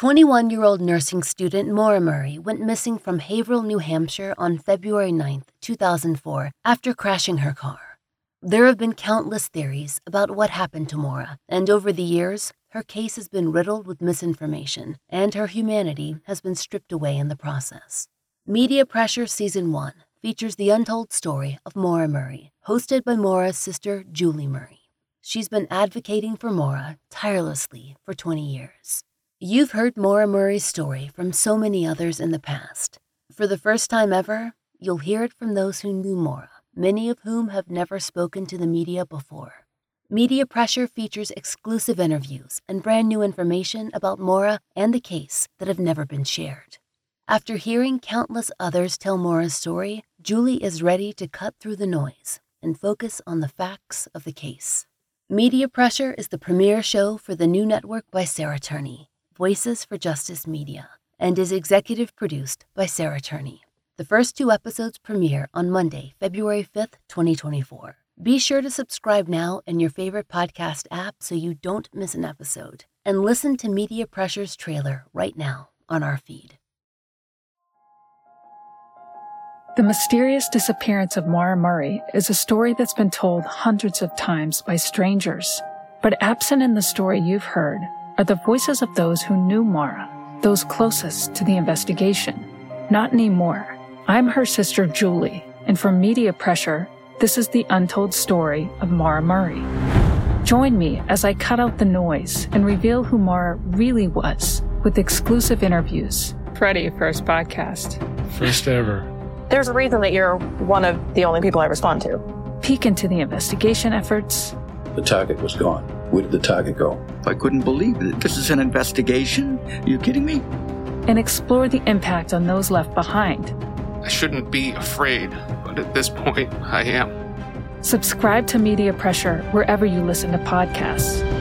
21 year old nursing student Maura Murray went missing from Haverhill, New Hampshire on February 9, 2004, after crashing her car. There have been countless theories about what happened to Maura, and over the years, her case has been riddled with misinformation, and her humanity has been stripped away in the process. Media Pressure Season 1 features the untold story of Maura Murray, hosted by Maura's sister, Julie Murray. She's been advocating for Maura tirelessly for 20 years. You've heard Maura Murray's story from so many others in the past. For the first time ever, you'll hear it from those who knew Maura, many of whom have never spoken to the media before. Media Pressure features exclusive interviews and brand new information about Maura and the case that have never been shared. After hearing countless others tell Maura's story, Julie is ready to cut through the noise and focus on the facts of the case. Media Pressure is the premiere show for the new network by Sarah Turney Voices for Justice Media, and is executive produced by Sarah Turney. The first two episodes premiere on Monday, February 5th, 2024. Be sure to subscribe now in your favorite podcast app so you don't miss an episode. And listen to Media Pressure's trailer right now on our feed. The mysterious disappearance of Maura Murray is a story that's been told hundreds of times by strangers. But absent in the story you've heard are the voices of those who knew Maura, those closest to the investigation. Not anymore. I'm her sister Julie, and from Media Pressure, this is the untold story of Maura Murray. Join me as I cut out the noise and reveal who Maura really was with exclusive interviews. Freddie, first podcast. First ever. There's a reason that you're one of the only people I respond to. Peek into the investigation efforts. The target was gone. Where did the target go? I couldn't believe it. This is an investigation. Are you kidding me? And explore the impact on those left behind. I shouldn't be afraid, but at this point, I am. Subscribe to Media Pressure wherever you listen to podcasts.